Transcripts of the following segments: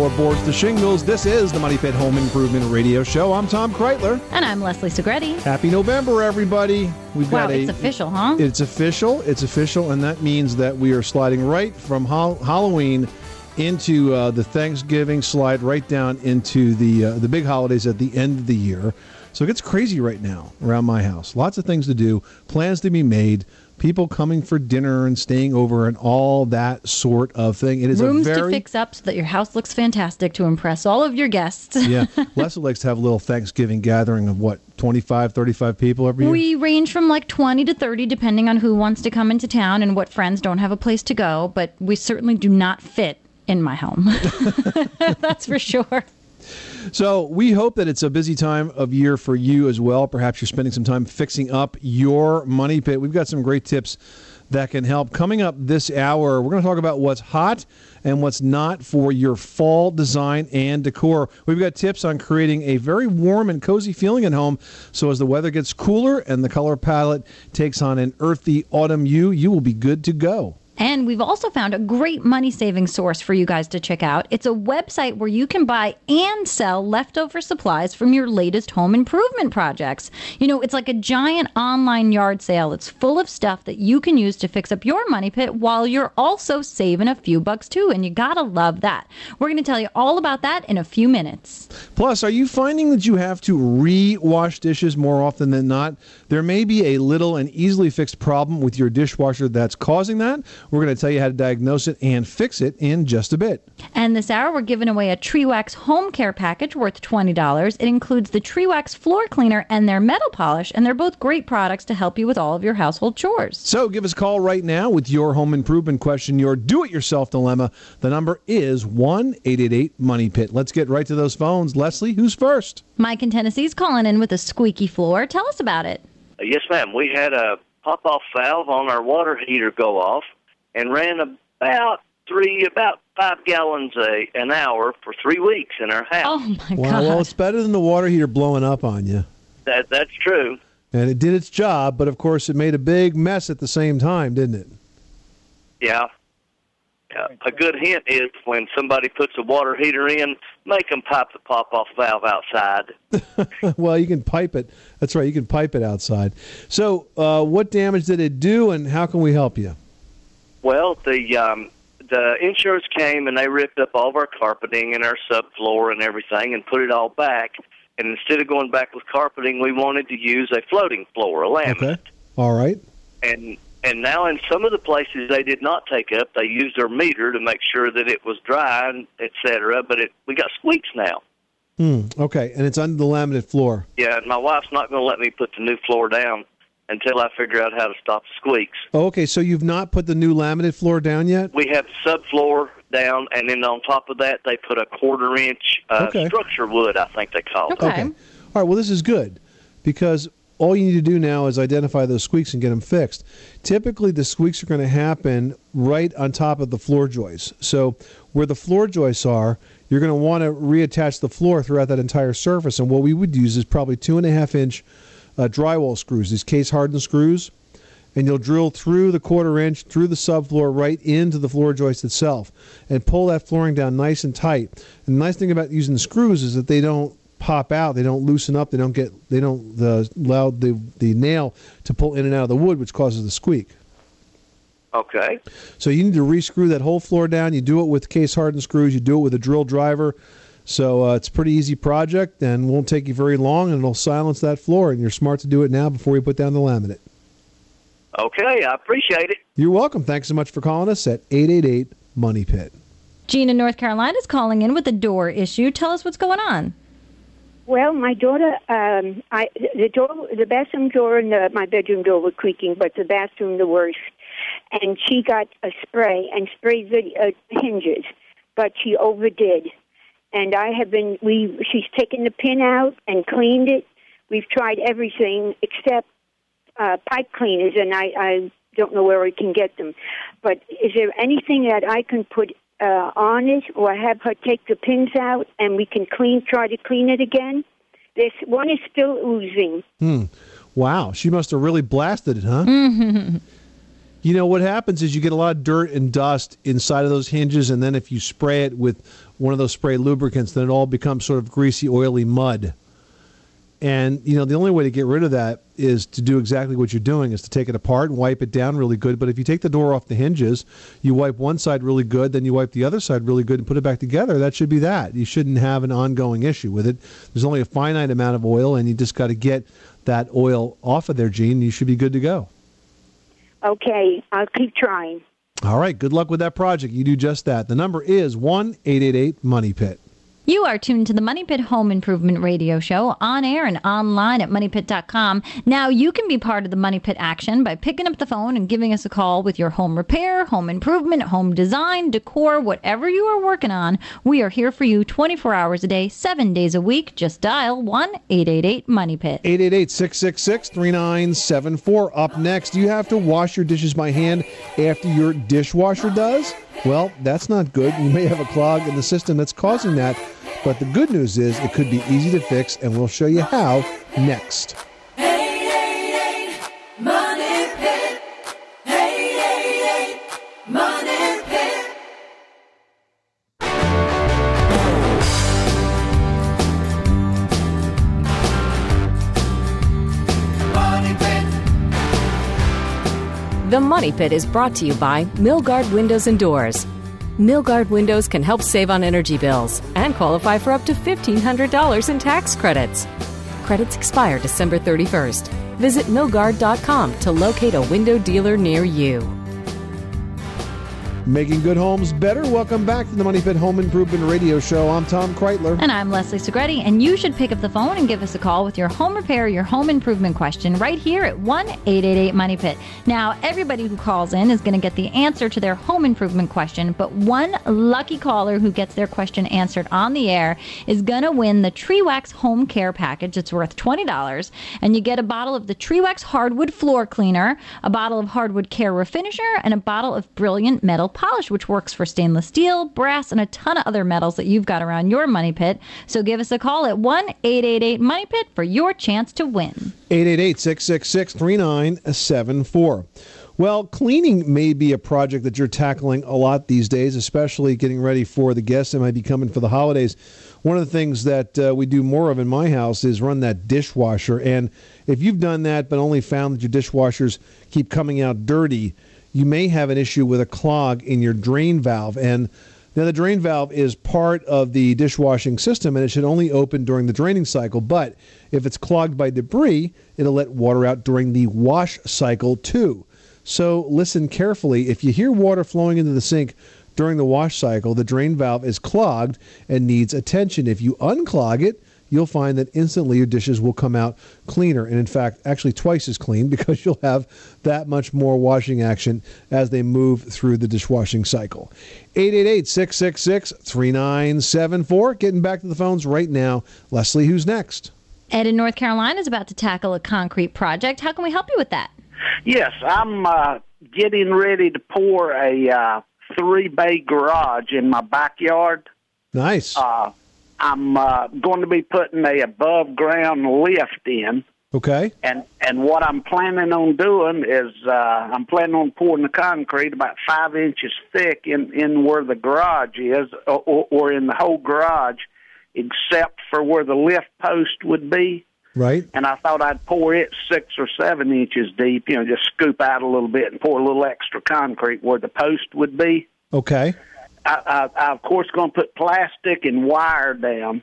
Floorboards to shingles. This is the Money Pit Home Improvement Radio Show. I'm Tom Kraeutler. And I'm Leslie Segrete. Happy November, everybody. We've Wow, got a. it's official, huh? It's official. It's official, and that means that we are sliding right from Hall- Halloween into uh, the Thanksgiving slide right down into the uh, the big holidays at the end of the year. So it gets crazy right now around my house. Lots of things to do, plans to be made, people coming for dinner and staying over, and all that sort of thing. It is Rooms a very to fix up so that your house looks fantastic to impress all of your guests. yeah. Leslie likes to have a little Thanksgiving gathering of what 25, 35 people every year. We range from like 20 to 30, depending on who wants to come into town and what friends don't have a place to go, but we certainly do not fit in my home. That's for sure. So we hope that it's a busy time of year for you as well. Perhaps you're spending some time fixing up your money pit. We've got some great tips that can help. Coming up this hour, we're going to talk about what's hot and what's not for your fall design and decor. We've got tips on creating a very warm and cozy feeling at home. So as the weather gets cooler and the color palette takes on an earthy autumn hue, you will be good to go. And we've also found a great money saving source for you guys to check out. It's a website where you can buy and sell leftover supplies from your latest home improvement projects. You know, it's like a giant online yard sale. It's full of stuff that you can use to fix up your money pit while you're also saving a few bucks too. And you gotta love that. We're to tell you all about that in a few minutes. Plus, are you finding that you have to re-wash dishes more often than not? There may be a little and easily fixed problem with your dishwasher that's causing that. We're going to tell you how to diagnose it and fix it in just a bit. And this hour, we're giving away a Trewax home care package worth $20. It includes the Trewax floor cleaner and their metal polish, and they're both great products to help you with all of your household chores. So give us a call right now with your home improvement question, your do-it-yourself dilemma. The number is 1-888-MONEY PIT. Let's get right to those phones. Leslie, who's first? Mike in Tennessee's calling in with a squeaky floor. Tell us about it. Uh, Yes, ma'am. We had a pop-off valve on our water heater go off and ran about three, about five gallons a an hour for three weeks in our house. Oh my Wow, God. well, it's better than the water heater blowing up on you. That that's true. And it did its job, but of course it made a big mess at the same time, didn't it? Yeah. Yeah. A good hint is when somebody puts a water heater in, make them pipe the pop-off valve outside. well, you can pipe it. That's right. You can pipe it outside. So, uh, what damage did it do, and how can we help you? Well, the um, the insurance came and they ripped up all of our carpeting and our subfloor and everything and put it all back. And instead of going back with carpeting, we wanted to use a floating floor, a laminate. Okay. All right. And and now in some of the places they did not take up, they used their meter to make sure that it was dry, and et cetera. But it we got squeaks now. Hmm. Okay. And it's under the laminate floor. Yeah, and my wife's not going to let me put the new floor down until I figure out how to stop the squeaks. Oh, okay. So you've not put the new laminate floor down yet? We have subfloor down, and then on top of that, they put a quarter inch uh, Okay. structure wood. I think they call it. Okay. All right. Well, this is good because all you need to do now is identify those squeaks and get them fixed. Typically, the squeaks are going to happen right on top of the floor joists. So, where the floor joists are, you're going to want to reattach the floor throughout that entire surface. And what we would use is probably two and a half inch uh, drywall screws, these case hardened screws. And you'll drill through the quarter inch, through the subfloor, right into the floor joist itself, and pull that flooring down nice and tight. And the nice thing about using the screws is that they don't pop out, they don't loosen up, they don't get, they don't the, allow the the nail to pull in and out of the wood, which causes the squeak. Okay. So you need to rescrew that whole floor down. You do it with case hardened screws. You do it with a drill driver. So uh, it's a pretty easy project and won't take you very long, and it'll silence that floor. And you're smart to do it now before you put down the laminate. Okay, I appreciate it. You're welcome. Thanks so much for calling us at 888 Money Pit. Gina, North Carolina is calling in with a door issue. Tell us what's going on. Well, my daughter, um, I the door, the bathroom door and the, my bedroom door were creaking, but the bathroom the worst. And she got a spray and sprayed the uh, hinges, but she overdid. And I have been, we, she's taken the pin out and cleaned it. We've tried everything except uh, pipe cleaners, and I, I don't know where we can get them. But is there anything that I can put uh, on it, or have her take the pins out, and we can clean, try to clean it again? This one is still oozing. Hmm. Wow, she must have really blasted it, huh? You know what happens is you get a lot of dirt and dust inside of those hinges, and then if you spray it with one of those spray lubricants, then it all becomes sort of greasy, oily mud. And you know the only way to get rid of that is to do exactly what you're doing: is to take it apart and wipe it down really good. But if you take the door off the hinges, you wipe one side really good, then you wipe the other side really good, and put it back together. That should be that. You shouldn't have an ongoing issue with it. There's only a finite amount of oil, and you just got to get that oil off of there, Gene. You should be good to go. Okay, I'll keep trying. All right. Good luck with that project. You do just that. The number is one eight eight eight Money Pit. You are tuned to the Money Pit Home Improvement Radio Show on air and online at moneypit.com. Now, you can be part of the Money Pit action by picking up the phone and giving us a call with your home repair, home improvement, home design, decor, whatever you are working on. We are here for you 24 hours a day, 7 days a week. Just dial 1 888 Money Pit. 888 666 3974. Up next, you have to wash your dishes by hand after your dishwasher does? Well, that's not good. You may have a clog in the system that's causing that. But the good news is it could be easy to fix, and we'll show you how next. The Money Pit is brought to you by Milgard Windows and Doors. Milgard Windows can help save on energy bills and qualify for up to $1,500 in tax credits. Credits expire December 31st. Visit milgard.com to locate a window dealer near you. Making good homes better. Welcome back to the Money Pit Home Improvement Radio Show. I'm Tom Kraeutler. And I'm Leslie Segrete, and you should pick up the phone and give us a call with your home repair, your home improvement question right here at 1 888 Money Pit. Now, everybody who calls in is going to get the answer to their home improvement question, but one lucky caller who gets their question answered on the air is going to win the Trewax Home Care Package. It's worth $20, and you get a bottle of the Trewax Hardwood Floor Cleaner, a bottle of Hardwood Care Refinisher, and a bottle of Brilliant Metal Polish, which works for stainless steel, brass, and a ton of other metals that you've got around your money pit. So give us a call at 1 888 Money Pit for your chance to win. 888 666 3974. Well, cleaning may be a project that you're tackling a lot these days, especially getting ready for the guests that might be coming for the holidays. One of the things that uh, we do more of in my house is run that dishwasher. And if you've done that but only found that your dishwashers keep coming out dirty, you may have an issue with a clog in your drain valve. And now, the drain valve is part of the dishwashing system and it should only open during the draining cycle. But if it's clogged by debris, it'll let water out during the wash cycle too. So, listen carefully. If you hear water flowing into the sink during the wash cycle, the drain valve is clogged and needs attention. If you unclog it, you'll find that instantly your dishes will come out cleaner. And in fact, actually twice as clean because you'll have that much more washing action as they move through the dishwashing cycle. 888 666 3974. Getting back to the phones right now. Leslie, who's next? Ed in North Carolina is about to tackle a concrete project. How can we help you with that? Yes, I'm uh, getting ready to pour a uh, three bay garage in my backyard. Nice. Uh, I'm uh, going to be putting a above ground lift in. Okay. And and what I'm planning on doing is uh, I'm planning on pouring the concrete about five inches thick in in where the garage is, or, or, or in the whole garage, except for where the lift post would be. Right. And I thought I'd pour it six or seven inches deep. You know, just scoop out a little bit and pour a little extra concrete where the post would be. Okay. I, I, of course going to put plastic and wire down.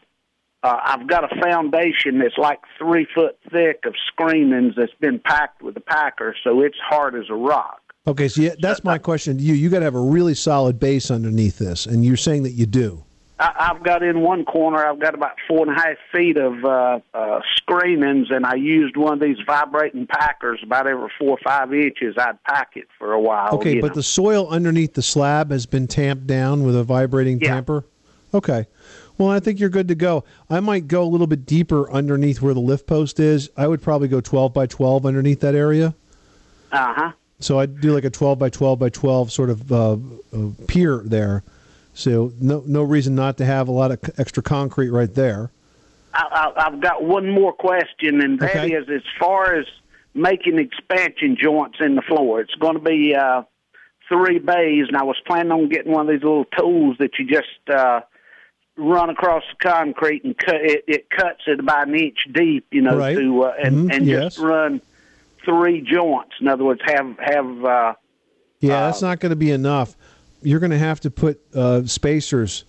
Uh, I've got a foundation that's like three foot thick of screenings that's been packed with a packer, so it's hard as a rock. Okay, so yeah, that's my question to you. You got to have a really solid base underneath this, and you're saying that you do. I, I've got in one corner, I've got about four and a half feet of uh, uh, screenings, and I used one of these vibrating packers about every four or five inches. I'd pack it for a while. Okay, but know. the soil underneath the slab has been tamped down with a vibrating Yeah. tamper. Okay. Well, I think you're good to go. I might go a little bit deeper underneath where the lift post is. I would probably go 12 by 12 underneath that area. uh huh. So I'd do like a 12 by 12 by 12 sort of uh, uh, pier there. So no no reason not to have a lot of extra concrete right there. I, I, I've got one more question, and that Okay. is as far as making expansion joints in the floor. It's going to be uh, three bays, and I was planning on getting one of these little tools that you just uh, run across the concrete and cut it. It cuts it about an inch deep, you know, Right. to uh, and Mhm, and yes. just run three joints. In other words, have have uh, Yeah, that's not going to be enough. You're going to have to put uh, spacers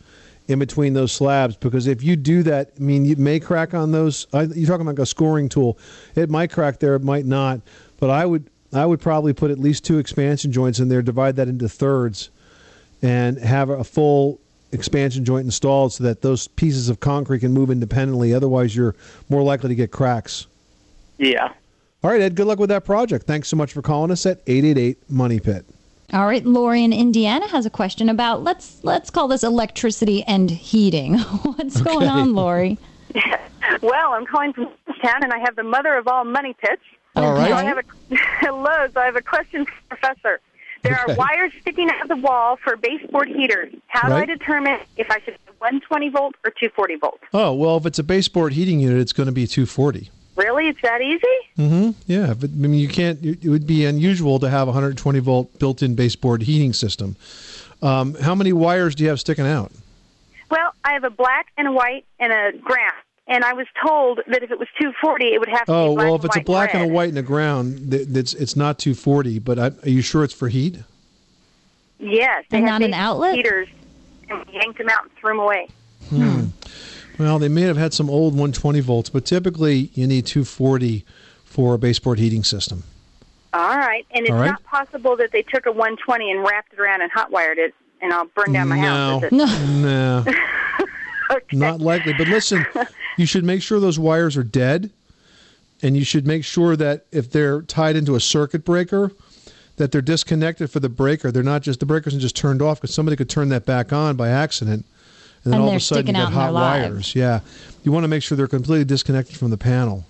in between those slabs because if you do that, I mean, you may crack on those. I, you're talking like a scoring tool. It might crack there, it might not. But I would, I would probably put at least two expansion joints in there, divide that into thirds, and have a full expansion joint installed so that those pieces of concrete can move independently. Otherwise, you're more likely to get cracks. yeah. All right, Ed. Good luck with that project. Thanks so much for calling us at eight eight eight Money Pit. All right, Lori in Indiana has a question about let's let's call this electricity and heating. What's going on, Lori? Well, I'm calling from town, and I have the mother of all money pits. All right. So I have a hello. So I have a question, for the Professor. There Okay. are wires sticking out of the wall for baseboard heaters. How Right. do I determine if I should have 120 volt or 240 volt? Oh well, if it's a baseboard heating unit, it's going to be 240. Really, it's that easy? Mm-hmm. Yeah, but I mean, you can't. It would be unusual to have a 120 volt built-in baseboard heating system. Um, how many wires do you have sticking out? Well, I have a black and a white and a ground, and I was told that if it was 240, it would have to Oh be black well, if and it's a white black and a white and a ground, th- it's it's not 240. But I, are you sure it's for heat? Yes, they And had not an outlet? heaters, and we yanked them out and threw them away. Well, they may have had some old 120 volts, but typically you need 240 for a baseboard heating system. All right, and it's All right. not possible that they took a 120 and wrapped it around and hot wired it, and I'll burn down my house. no, Is it? no, Okay. not likely. But listen, you should make sure those wires are dead, and you should make sure that if they're tied into a circuit breaker, that they're disconnected for the breaker. They're not just the breakers and just turned off because somebody could turn that back on by accident, and then And all of a sudden you sticking get out and they're hot wires. Yeah, you want to make sure they're completely disconnected from the panel.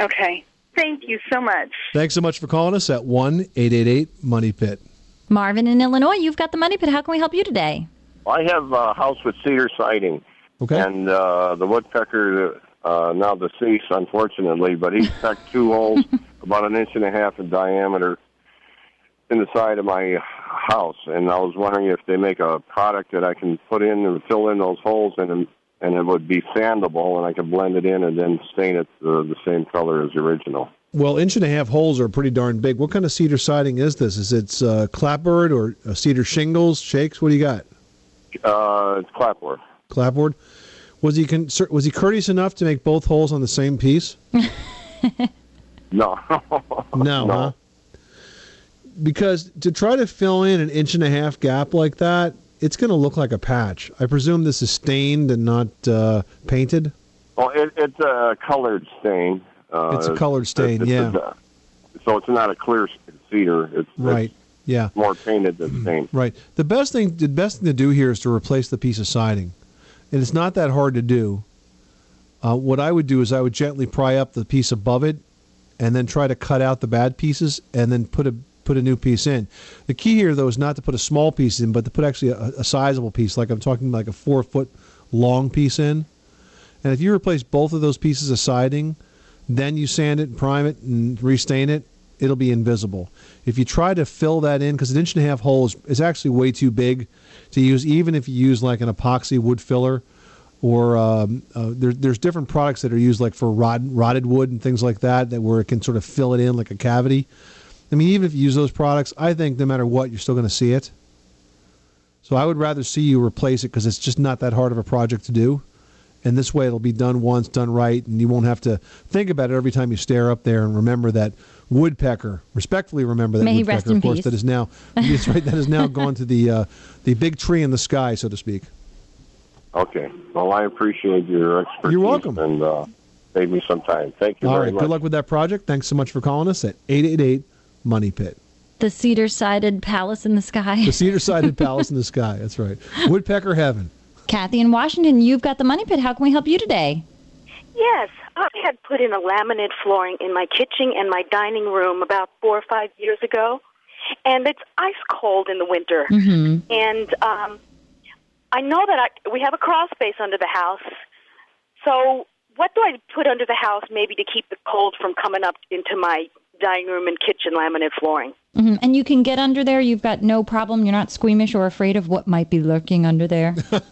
Okay. Thank you so much. Thanks so much for calling us at one eight eight eight Money Pit. Marvin in Illinois, you've got the money pit. How can we help you today? I have a house with cedar siding, Okay. and uh, the woodpecker uh, now deceased, unfortunately, but he pecked two holes about an inch and a half in diameter in the side of my house, and I was wondering if they make a product that I can put in and fill in those holes, and and it would be sandable, and I could blend it in and then stain it the, the same color as the original. Well, inch and a half holes are pretty darn big. What kind of cedar siding is this? Is it uh, clapboard or uh, cedar shingles, shakes? What do you got? Uh, it's clapboard. Clapboard. Was he con- was he courteous enough to make both holes on the same piece? No, No, huh? Because to try to fill in an inch and a half gap like that, it's going to look like a patch. I presume this is stained and not uh, painted. Well, it, it's a colored stain. Uh, It's a colored stain, it's- yeah. it's a- so it's not a clear cedar. It's, Right. it's Yeah. more painted than stained. Right. The best thing the best thing to do here is to replace the piece of siding, and it's not that hard to do. Uh, what I would do is I would gently pry up the piece above it, and then try to cut out the bad pieces, and then put a put a new piece in. The key here, though, is not to put a small piece in, but to put actually a, a sizable piece, like I'm talking like a four foot long piece in. And if you replace both of those pieces of siding, then you sand it, and prime it, and restain it, it'll be invisible. If you try to fill that in, because an inch and a half hole is, is actually way too big to use, even if you use like an epoxy wood filler, or um, uh, there, there's different products that are used like for rot, rotted wood and things like that, that where it can sort of fill it in like a cavity. I mean, even if you use those products, I think no matter what, you're still going to see it. So I would rather see you replace it because it's just not that hard of a project to do. And this way it'll be done once, done right, and you won't have to think about it every time you stare up there and remember that woodpecker. Respectfully remember that May woodpecker, rest in of course, peace. that is now that's right, that has now gone to the uh, the big tree in the sky, so to speak. Okay. Well, I appreciate your expertise. You're welcome. And uh, save me some time. Thank you All very right, much. good luck with that project. Thanks so much for calling us at 888 Money Pit. The cedar sided palace in the sky. The cedar sided palace in the sky. That's right. Woodpecker heaven. Kathy in Washington, you've got the money pit. How can we help you today? Yes, I had put in a laminate flooring in my kitchen and my dining room about four or five years ago, and it's ice cold in the winter. Mm-hmm. And um, I know that I, we have a crawl space under the house. So, what do I put under the house maybe to keep the cold from coming up into my dining room and kitchen laminate flooring? Hmm And you can get under there. You've got no problem. You're not squeamish or afraid of what might be lurking under there.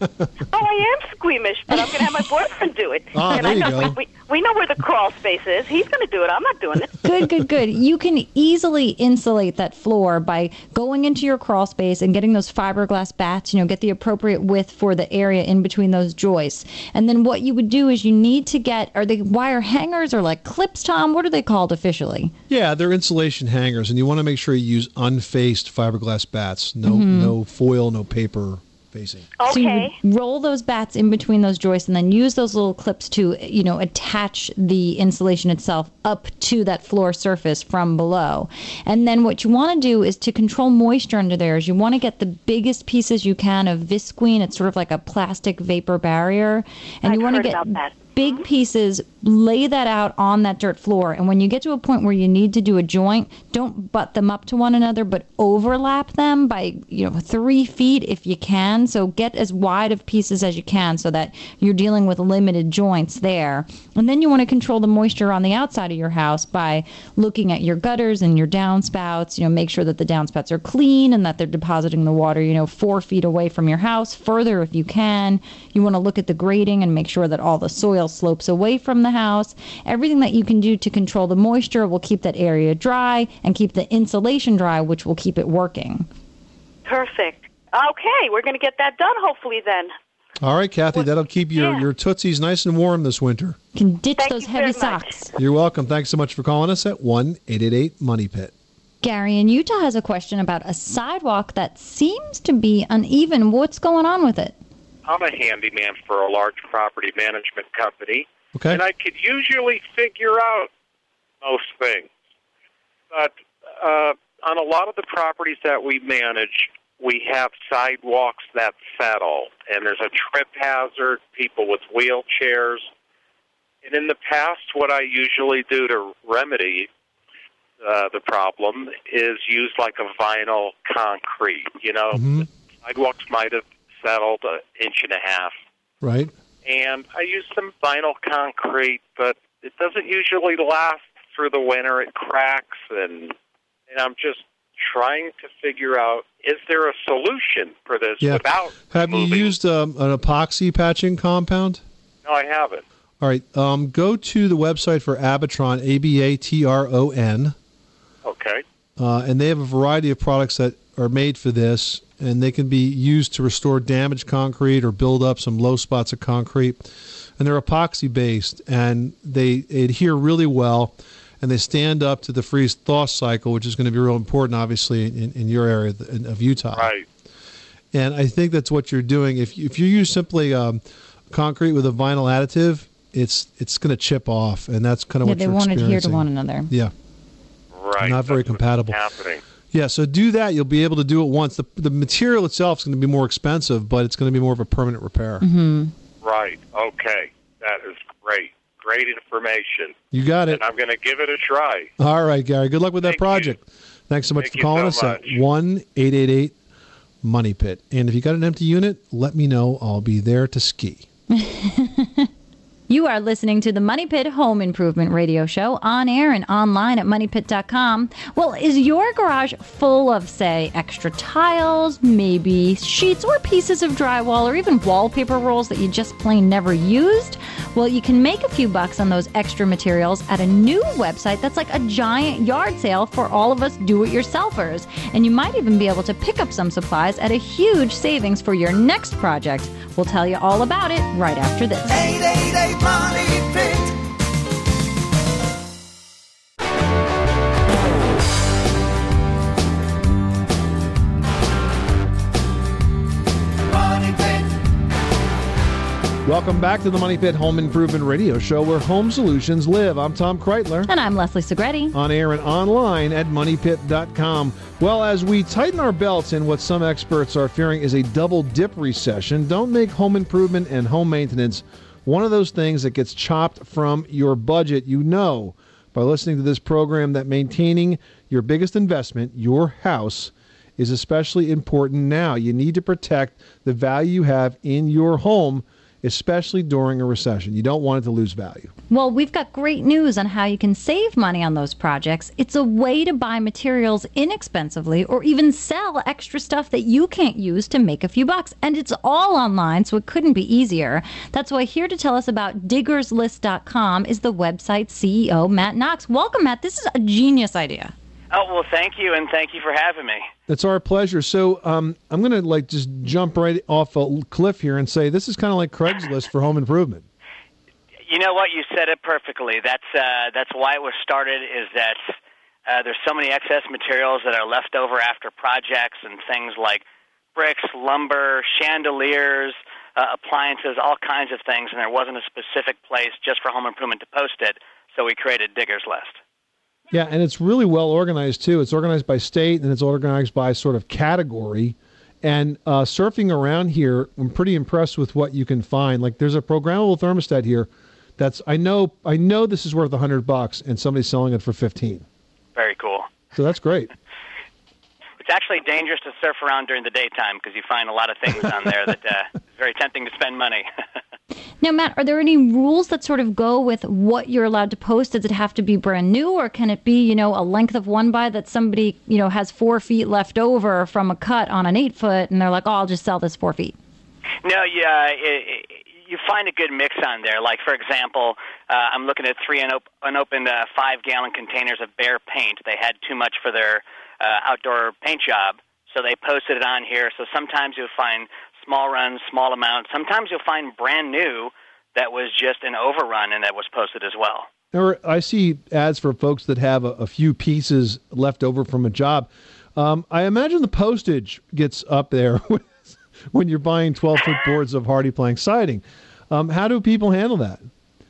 Oh, I am squeamish, but I'm going to have my boyfriend do it. Ah, and there I you know go. We, we, we know where the crawl space is. He's going to do it. I'm not doing it. good, good, good. You can easily insulate that floor by going into your crawl space and getting those fiberglass batts. You know, get the appropriate width for the area in between those joists. And then what you would do is you need to get are they wire hangers or like clips, Tom? What are they called officially? Yeah, they're insulation hangers, and you want to make sure you use unfaced fiberglass batts. No, Mhm. no foil, no paper facing. So you would roll those batts in between those joists and then use those little clips to, you know, attach the insulation itself up to that floor surface from below. And then what you want to do is to control moisture under there is you want to get the biggest pieces you can of visqueen. It's sort of like a plastic vapor barrier. And you want to get about that. big pieces, lay that out on that dirt floor. And when you get to a point where you need to do a joint, don't butt them up to one another, but overlap them by, you know, three feet if you can. So get as wide of pieces as you can so that you're dealing with limited joints there. And then you want to control the moisture on the outside of your house by looking at your gutters and your downspouts. You know, make sure that the downspouts are clean and that they're depositing the water, you know, four feet away from your house, further if you can. You want to look at the grading and make sure that all the soil slopes away from the house. Everything that you can do to control the moisture will keep that area dry and keep the insulation dry, which will keep it working. Perfect. Okay, we're going to get that done hopefully then. All right, Kathy, that'll keep your, your tootsies nice and warm this winter. You can ditch Thank those heavy socks. You're welcome. Thanks so much for calling us at 1 888 Money Pit. Gary in Utah has a question about a sidewalk that seems to be uneven. What's going on with it? I'm a handyman for a large property management company, Okay. and I could usually figure out most things. But uh, on a lot of the properties that we manage, we have sidewalks that settle, and there's a trip hazard, people with wheelchairs. And in the past, what I usually do to remedy uh, the problem is use like a vinyl concrete. You know, Mhm. sidewalks might have settled an inch and a half, Right? And I use some vinyl concrete, but it doesn't usually last through the winter. It cracks, and and I'm just trying to figure out is there a solution for this Yeah. without Have you used um, an epoxy patching compound? No, I haven't. All right. Um, go to the website for Abatron, A B A T R O N. Okay. Uh, and they have a variety of products that are made for this, and they can be used to restore damaged concrete or build up some low spots of concrete. And they're epoxy based, and they adhere really well, and they stand up to the freeze thaw cycle, which is going to be real important, obviously, in, in your area of Utah. Right. And I think that's what you're doing. If you, if you use simply um, concrete with a vinyl additive, it's it's going to chip off, and that's kind of yeah, what they you're won't adhere to one another. Yeah. Right. Not very compatible. Happening. Yeah, so do that. You'll be able to do it once. The, the material itself is going to be more expensive, but it's going to be more of a permanent repair. Mm-hmm. Right. Okay. That is great. Great information. You got it. And I'm going to give it a try. All right, Gary. Good luck with that project. Thanks so much Thank for calling so us at 1 888 Money Pit. And if you got an empty unit, let me know. I'll be there to ski. You are listening to the Money Pit Home Improvement Radio Show on air and online at moneypit.com. Well, is your garage full of, say, extra tiles, maybe sheets or pieces of drywall, or even wallpaper rolls that you just plain never used? Well, you can make a few bucks on those extra materials at a new website that's like a giant yard sale for all of us do it yourselfers. And you might even be able to pick up some supplies at a huge savings for your next project. We'll tell you all about it right after this. 888 Money Pit. Money Pit. Welcome back to the Money Pit Home Improvement Radio Show where home solutions live. I'm Tom Kraeutler. And I'm Leslie Segrete. On air and online at moneypit.com. Well, as we tighten our belts in what some experts are fearing is a double dip recession, don't make home improvement and home maintenance one of those things that gets chopped from your budget. You know by listening to this program that maintaining your biggest investment, your house, is especially important now. You need to protect the value you have in your home, especially during a recession. You don't want it to lose value. Well, we've got great news on how you can save money on those projects. It's a way to buy materials inexpensively or even sell extra stuff that you can't use to make a few bucks. And it's all online, so it couldn't be easier. That's why here to tell us about diggerslist.com is the website CEO, Matt Knox. Welcome, Matt. This is a genius idea. Oh well, thank you, and thank you for having me. It's our pleasure. So um, I'm going to like just jump right off a cliff here and say this is kind of like Craigslist for home improvement. You know what? You said it perfectly. That's uh, that's why it was started. Is that uh, there's so many excess materials that are left over after projects and things like bricks, lumber, chandeliers, uh, appliances, all kinds of things, and there wasn't a specific place just for home improvement to post it. So we created Digger's List. Yeah, and it's really well organized too. It's organized by state and it's organized by sort of category. And uh, surfing around here, I'm pretty impressed with what you can find. Like, there's a programmable thermostat here. That's I know I know this is worth a hundred bucks, and somebody's selling it for fifteen. Very cool. So that's great. It's actually dangerous to surf around during the daytime because you find a lot of things on there that uh, is very tempting to spend money. Now, Matt, are there any rules that sort of go with what you're allowed to post? Does it have to be brand new, or can it be, you know, a length of one by that somebody, you know, has four feet left over from a cut on an eight foot, and they're like, oh, I'll just sell this four feet? No, yeah, it, it, you find a good mix on there. Like for example, uh, I'm looking at three unop- unopened uh, five-gallon containers of Behr paint. They had too much for their uh, outdoor paint job, so they posted it on here. So sometimes you'll find small runs, small amounts. Sometimes you'll find brand new that was just an overrun and that was posted as well. I see ads for folks that have a, a few pieces left over from a job. Um, I imagine the postage gets up there when you're buying 12 foot boards of HardiePlank siding. Um, how do people handle that?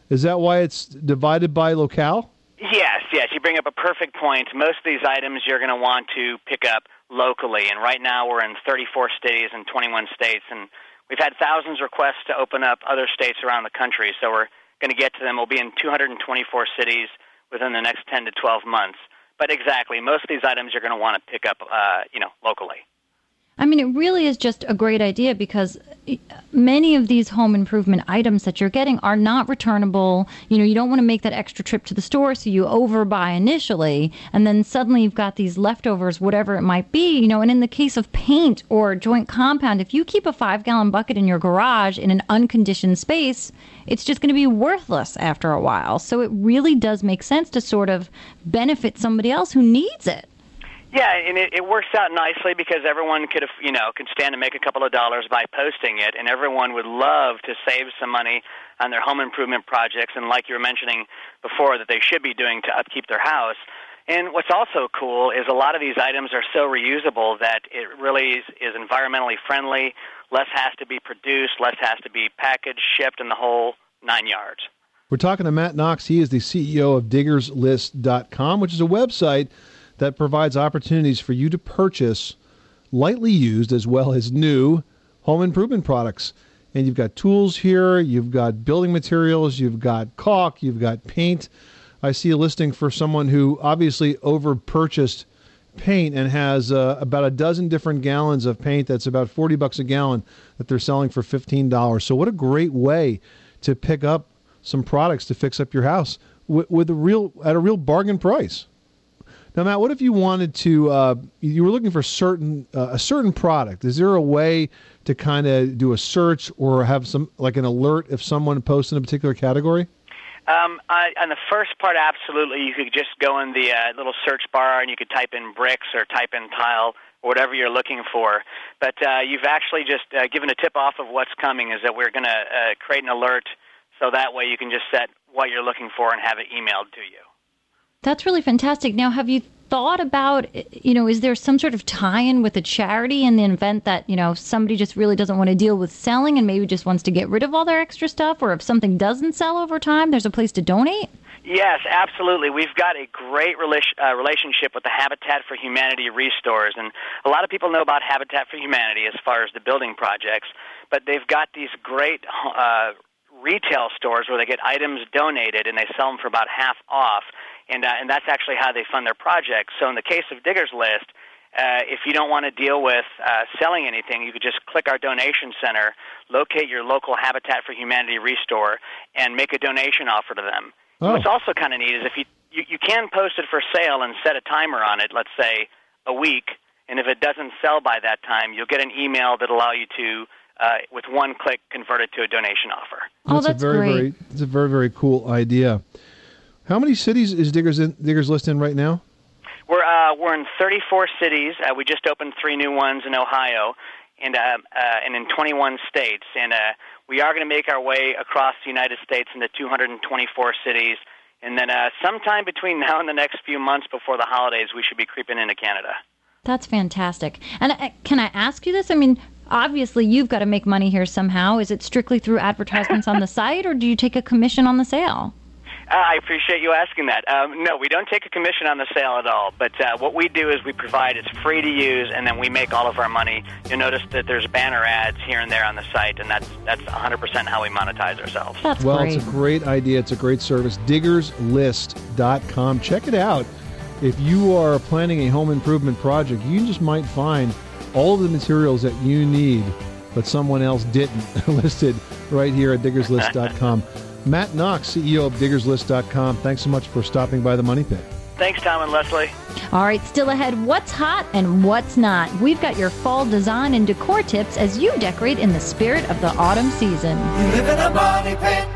Is that why it's divided by locale? Yes, yes. You bring up a perfect point. Most of these items you're going to want to pick up locally, and right now we're in 34 cities and 21 states, and we've had thousands of requests to open up other states around the country. So we're going to get to them. We'll be in 224 cities within the next 10 to 12 months. But exactly, most of these items you're going to want to pick up, uh, you know, locally. I mean, it really is just a great idea because many of these home improvement items that you're getting are not returnable. You know, you don't want to make that extra trip to the store, so you overbuy initially, and then suddenly you've got these leftovers, whatever it might be. You know, and in the case of paint or joint compound, if you keep a five gallon bucket in your garage in an unconditioned space, it's just going to be worthless after a while. So it really does make sense to sort of benefit somebody else who needs it. Yeah, and it, it works out nicely because everyone could, you know, can stand to make a couple of dollars by posting it, and everyone would love to save some money on their home improvement projects. And like you were mentioning before, that they should be doing to upkeep their house. And what's also cool is a lot of these items are so reusable that it really is, is environmentally friendly. Less has to be produced, less has to be packaged, shipped, and the whole nine yards. We're talking to Matt Knox. He is the CEO of diggerslist.com, which is a website that provides opportunities for you to purchase lightly used as well as new home improvement products. And you've got tools here, you've got building materials, you've got caulk, you've got paint. I see a listing for someone who obviously over purchased paint and has uh, about a dozen different gallons of paint that's about 40 bucks a gallon that they're selling for $15. So what a great way to pick up some products to fix up your house with, with a real at a real bargain price. Now, Matt, what if you wanted to? Uh, you were looking for certain uh, a certain product. Is there a way to kind of do a search or have some like an alert if someone posts in a particular category? Um, I, on the first part, absolutely. You could just go in the uh, little search bar and you could type in bricks or type in tile or whatever you're looking for. But uh, you've actually just uh, given a tip off of what's coming. Is that we're going to uh, create an alert so that way you can just set what you're looking for and have it emailed to you. That's really fantastic. Now, have you thought about, you know, is there some sort of tie-in with a charity in the event that you know somebody just really doesn't want to deal with selling and maybe just wants to get rid of all their extra stuff, or if something doesn't sell over time, there's a place to donate. Yes, absolutely. We've got a great rela- uh, relationship with the Habitat for Humanity restores, and a lot of people know about Habitat for Humanity as far as the building projects, but they've got these great uh, retail stores where they get items donated and they sell them for about half off, and uh, and that's actually how they fund their projects. So in the case of Diggers List. Uh, if you don't want to deal with uh, selling anything, you could just click our donation center, locate your local Habitat for Humanity restore, and make a donation offer to them. Oh. What's also kind of neat is if you, you you can post it for sale and set a timer on it, let's say a week, and if it doesn't sell by that time, you'll get an email that allow you to, uh, with one click, convert it to a donation offer. Oh, a very very it's a very very cool idea. How many cities is Diggers in, Diggers List in right now? We're uh, we're in 34 cities. Uh, we just opened three new ones in Ohio, and uh, uh, and in 21 states. And uh, we are going to make our way across the United States into 224 cities. And then uh, sometime between now and the next few months before the holidays, we should be creeping into Canada. That's fantastic. And uh, can I ask you this? I mean, obviously you've got to make money here somehow. Is it strictly through advertisements on the site, or do you take a commission on the sale? Uh, I appreciate you asking that. Um, no, we don't take a commission on the sale at all. But uh, what we do is we provide it's free to use, and then we make all of our money. You'll notice that there's banner ads here and there on the site, and that's that's 100% how we monetize ourselves. That's well, great. it's a great idea. It's a great service. Diggerslist.com. Check it out. If you are planning a home improvement project, you just might find all of the materials that you need, but someone else didn't, listed right here at diggerslist.com. Matt Knox, CEO of diggerslist.com. Thanks so much for stopping by the Money Pit. Thanks, Tom and Leslie. All right, still ahead, what's hot and what's not? We've got your fall design and decor tips as you decorate in the spirit of the autumn season. You live in a money pit.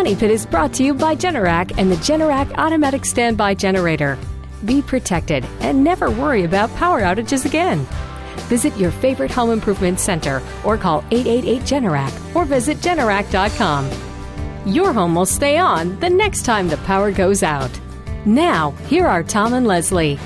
Money Pit is brought to you by Generac and the Generac Automatic Standby Generator. Be protected and never worry about power outages again. Visit your favorite home improvement center or call 888 Generac or visit Generac.com. Your home will stay on the next time the power goes out. Now, here are Tom and Leslie.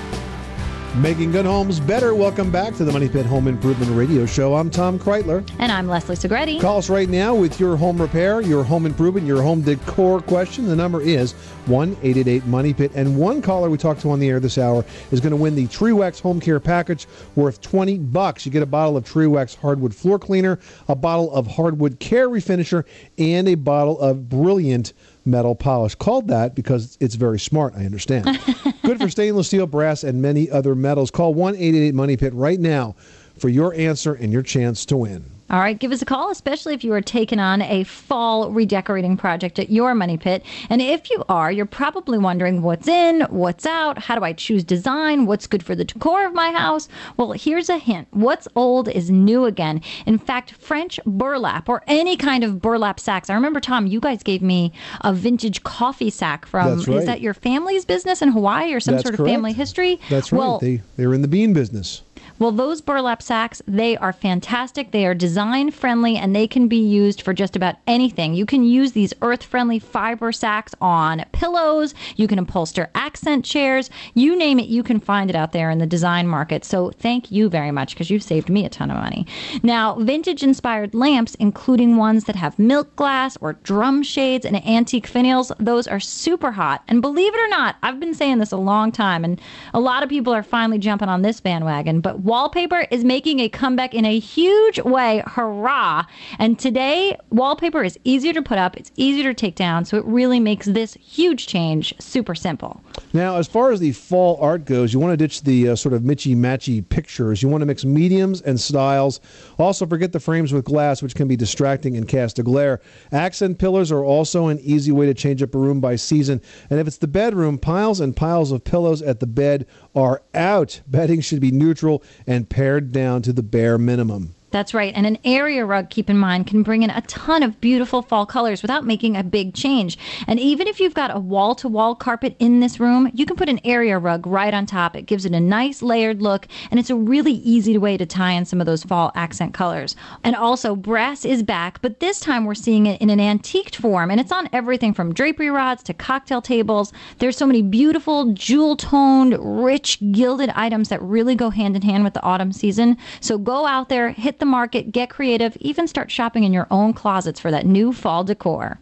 Making good homes better. Welcome back to the Money Pit Home Improvement Radio Show. I'm Tom Kraeutler. And I'm Leslie Segrete. Call us right now with your home repair, your home improvement, your home decor question. The number is 1 888 Money Pit. And one caller we talked to on the air this hour is going to win the Trewax Home Care Package worth 20 bucks. You get a bottle of Trewax Hardwood Floor Cleaner, a bottle of Hardwood Care Refinisher, and a bottle of Brilliant metal polish. Called that because it's very smart, I understand. Good for stainless steel, brass, and many other metals. Call 1 888 Money Pit right now for your answer and your chance to win. All right, give us a call, especially if you are taking on a fall redecorating project at your money pit. And if you are, you're probably wondering what's in, what's out, how do I choose design, what's good for the decor of my house? Well, here's a hint what's old is new again. In fact, French burlap or any kind of burlap sacks. I remember, Tom, you guys gave me a vintage coffee sack from, That's right. is that your family's business in Hawaii or some That's sort of correct. family history? That's right. Well, they, they're in the bean business. Well, those burlap sacks, they are fantastic. They are design friendly and they can be used for just about anything. You can use these earth friendly fiber sacks on pillows. You can upholster accent chairs. You name it, you can find it out there in the design market. So thank you very much because you've saved me a ton of money. Now, vintage inspired lamps, including ones that have milk glass or drum shades and antique finials, those are super hot. And believe it or not, I've been saying this a long time and a lot of people are finally jumping on this bandwagon. But Wallpaper is making a comeback in a huge way. Hurrah! And today, wallpaper is easier to put up, it's easier to take down, so it really makes this huge change super simple. Now, as far as the fall art goes, you want to ditch the uh, sort of mitchy matchy pictures. You want to mix mediums and styles. Also, forget the frames with glass, which can be distracting and cast a glare. Accent pillars are also an easy way to change up a room by season. And if it's the bedroom, piles and piles of pillows at the bed are out. Bedding should be neutral and pared down to the bare minimum. That's right. And an area rug, keep in mind, can bring in a ton of beautiful fall colors without making a big change. And even if you've got a wall to wall carpet in this room, you can put an area rug right on top. It gives it a nice layered look, and it's a really easy way to tie in some of those fall accent colors. And also, brass is back, but this time we're seeing it in an antiqued form, and it's on everything from drapery rods to cocktail tables. There's so many beautiful, jewel toned, rich, gilded items that really go hand in hand with the autumn season. So go out there, hit the market, get creative, even start shopping in your own closets for that new fall decor.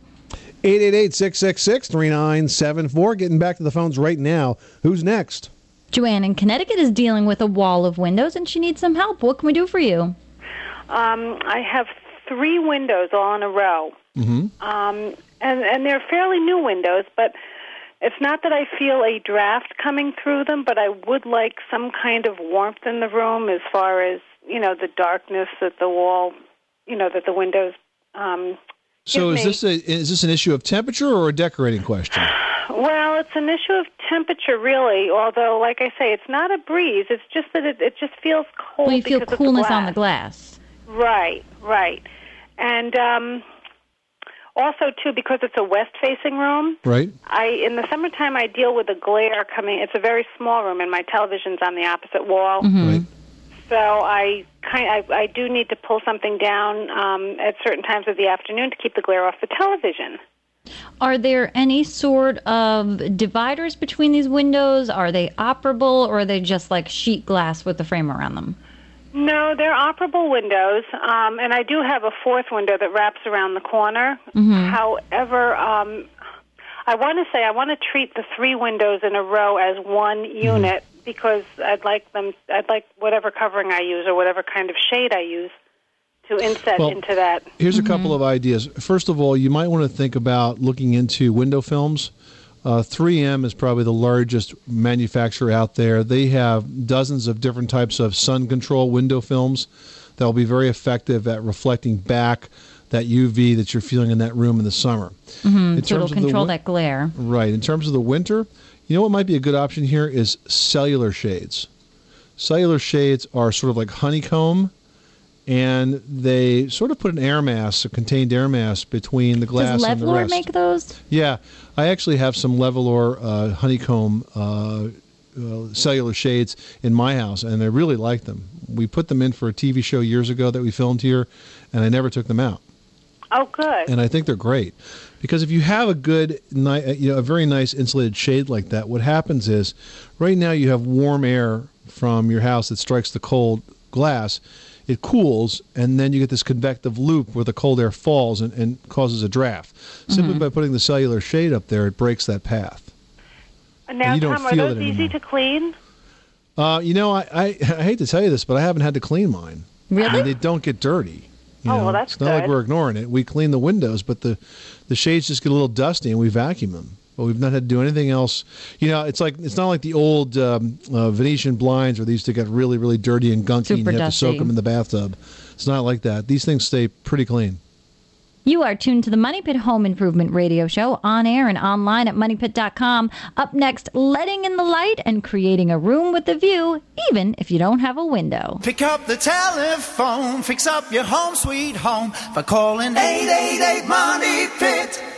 888-666-3974. Getting back to the phones right now. Who's next? Joanne in Connecticut is dealing with a wall of windows and she needs some help. What can we do for you? Um, I have three windows all in a row, Mm-hmm. um, and and they're fairly new windows, but it's not that I feel a draft coming through them, but I would like some kind of warmth in the room as far as you know the darkness that the wall, you know that the windows. Um, So is me. this a is this an issue of temperature or a decorating question? Well, it's an issue of temperature, really. Although, like I say, it's not a breeze. It's just that it, it just feels cold. Well, you feel coolness the on the glass. glass. Right, right. And um, also, too, because it's a west-facing room, Right. I in the summertime I deal with the glare coming. It's a very small room, and my television's on the opposite wall. Right. So I kind I, I do need to pull something down um, at certain times of the afternoon to keep the glare off the television. Are there any sort of dividers between these windows? Are they operable or are they just like sheet glass with the frame around them? No, they're operable windows, um, and I do have a fourth window that wraps around the corner. Mhm. However, um, I want to say I want to treat the three windows in a row as one unit because I'd like them. I'd like whatever covering I use or whatever kind of shade I use to inset Well, into that. Here's a couple of ideas. First of all, you might want to think about looking into window films. Uh, 3M is probably the largest manufacturer out there. They have dozens of different types of sun control window films that will be very effective at reflecting back that UV that you're feeling in that room in the summer. Mm-hmm. In So it'll terms of the control win- that glare. Right. In terms of the winter, you know what might be a good option here is cellular shades. Cellular shades are sort of like honeycomb, and they sort of put an air mass, a contained air mass, between the glass Does and the Levolor rest. make those? Yeah, I actually have some Levolor uh, honeycomb uh, uh, cellular shades in my house, and I really like them. We put them in for a TV show years ago that we filmed here, and I never took them out Oh, good. and I think they're great because if you have a good, uh, you know, a very nice insulated shade like that, what happens is, right now you have warm air from your house that strikes the cold glass. It cools, and then you get this convective loop where the cold air falls and, and causes a draft. Simply Mhm. by putting the cellular shade up there, it breaks that path. now, you don't Tom, are those it easy to clean? Uh, you know, I, I, I hate to tell you this, but I haven't had to clean mine. Really? I mean, they don't get dirty. You Oh, know, well, that's it's not like we're ignoring it. We clean the windows, but the the shades just get a little dusty, and we vacuum them. But we've not had to do anything else. You know, it's like it's not like the old um, uh, Venetian blinds where they used to get really, really dirty and gunky, Super and you have to soak them in the bathtub. It's not like that. These things stay pretty clean. You are tuned to the Money Pit Home Improvement Radio Show on air and online at moneypit.com. Up next, letting in the light and creating a room with a view, even if you don't have a window. Pick up the telephone, fix up your home sweet home by calling 888 Money Pit.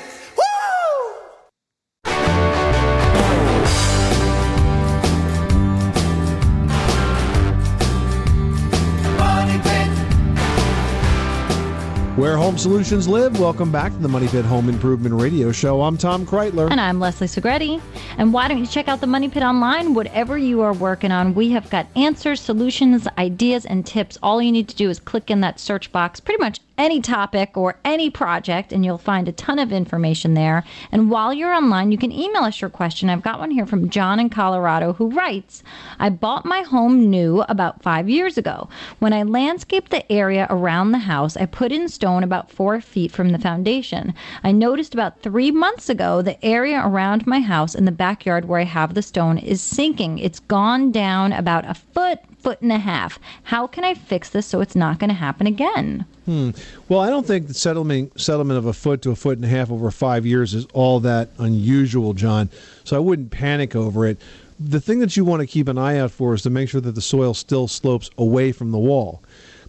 Where home solutions live. Welcome back to the Money Pit Home Improvement Radio Show. I'm Tom Kraeutler. And I'm Leslie Segrete. And why don't you check out the Money Pit online? Whatever you are working on, we have got answers, solutions, ideas, and tips. All you need to do is click in that search box. Pretty much any topic or any project, and you'll find a ton of information there. And while you're online, you can email us your question. I've got one here from John in Colorado who writes I bought my home new about five years ago. When I landscaped the area around the house, I put in stone about four feet from the foundation. I noticed about three months ago the area around my house in the backyard where I have the stone is sinking. It's gone down about a foot, foot and a half. How can I fix this so it's not going to happen again? Hmm. Well, I don't think the settlement settlement of a foot to a foot and a half over five years is all that unusual, John. So I wouldn't panic over it. The thing that you want to keep an eye out for is to make sure that the soil still slopes away from the wall,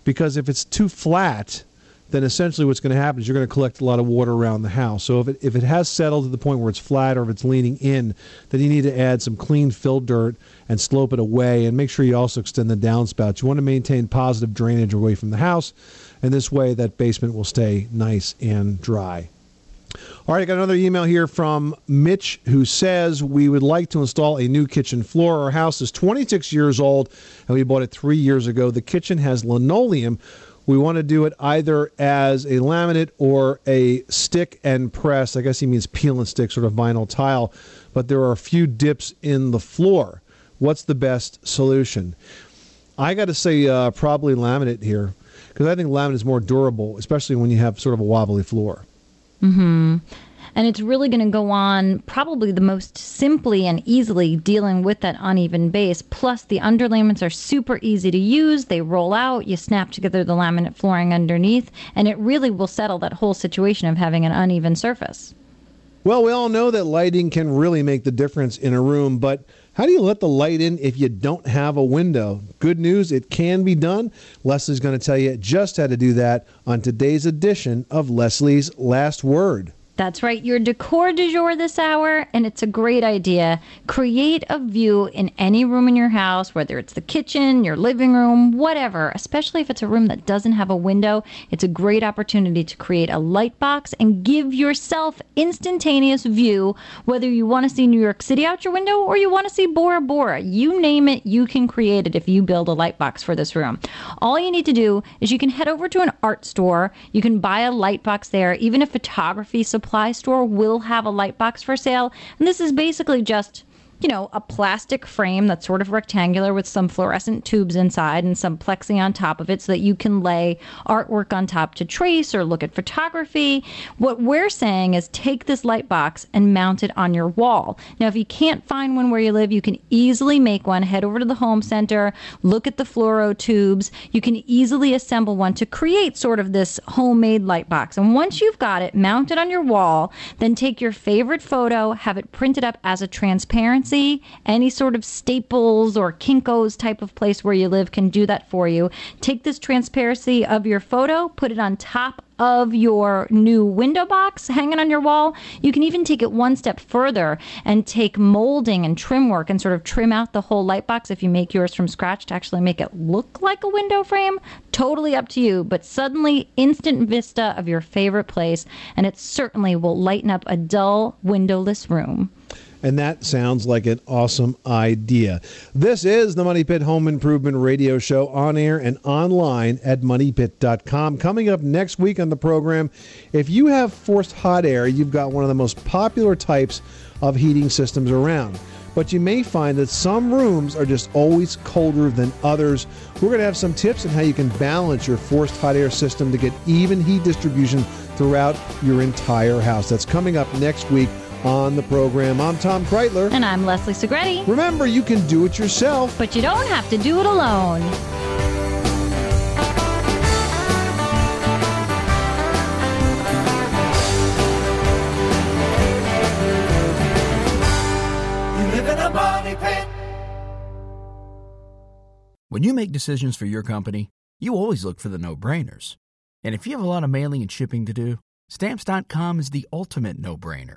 because if it's too flat, then essentially what's going to happen is you're going to collect a lot of water around the house. So if it, if it has settled to the point where it's flat or if it's leaning in, then you need to add some clean fill dirt and slope it away and make sure you also extend the downspouts. You want to maintain positive drainage away from the house, and this way that basement will stay nice and dry. All right, I got another email here from Mitch who says we would like to install a new kitchen floor. Our house is 26 years old and we bought it three years ago. The kitchen has linoleum. We want to do it either as a laminate or a stick and press. I guess he means peel and stick, sort of vinyl tile. But there are a few dips in the floor. What's the best solution? I got to say, uh, probably laminate here because I think laminate is more durable, especially when you have sort of a wobbly floor. hmm And it's really going to go on probably the most simply and easily dealing with that uneven base. Plus, the underlayments are super easy to use. They roll out, you snap together the laminate flooring underneath, and it really will settle that whole situation of having an uneven surface. Well, we all know that lighting can really make the difference in a room, but how do you let the light in if you don't have a window? Good news, it can be done. Leslie's going to tell you just how to do that on today's edition of Leslie's Last Word. That's right, your decor du jour this hour, and it's a great idea. Create a view in any room in your house, whether it's the kitchen, your living room, whatever, especially if it's a room that doesn't have a window. It's a great opportunity to create a light box and give yourself instantaneous view, whether you want to see New York City out your window or you want to see Bora Bora. You name it, you can create it if you build a light box for this room. All you need to do is you can head over to an art store, you can buy a light box there, even a photography supply store will have a light box for sale. And this is basically just you know, a plastic frame that's sort of rectangular with some fluorescent tubes inside and some plexi on top of it so that you can lay artwork on top to trace or look at photography. What we're saying is take this light box and mount it on your wall. Now, if you can't find one where you live, you can easily make one. Head over to the home center, look at the fluoro tubes. You can easily assemble one to create sort of this homemade light box. And once you've got it mounted on your wall, then take your favorite photo, have it printed up as a transparent any sort of Staples or Kinko's type of place where you live can do that for you. Take this transparency of your photo, put it on top of your new window box hanging on your wall. You can even take it one step further and take molding and trim work and sort of trim out the whole light box if you make yours from scratch to actually make it look like a window frame. Totally up to you, but suddenly instant vista of your favorite place, and it certainly will lighten up a dull, windowless room. And that sounds like an awesome idea. This is the Money Pit Home Improvement Radio Show on air and online at moneypit.com. Coming up next week on the program, if you have forced hot air, you've got one of the most popular types of heating systems around. But you may find that some rooms are just always colder than others. We're going to have some tips on how you can balance your forced hot air system to get even heat distribution throughout your entire house. That's coming up next week on the program. I'm Tom Kraeutler. And I'm Leslie Segrete. Remember, you can do it yourself, but you don't have to do it alone. You live in a money pit. When you make decisions for your company, you always look for the no brainers. And if you have a lot of mailing and shipping to do, stamps.com is the ultimate no brainer.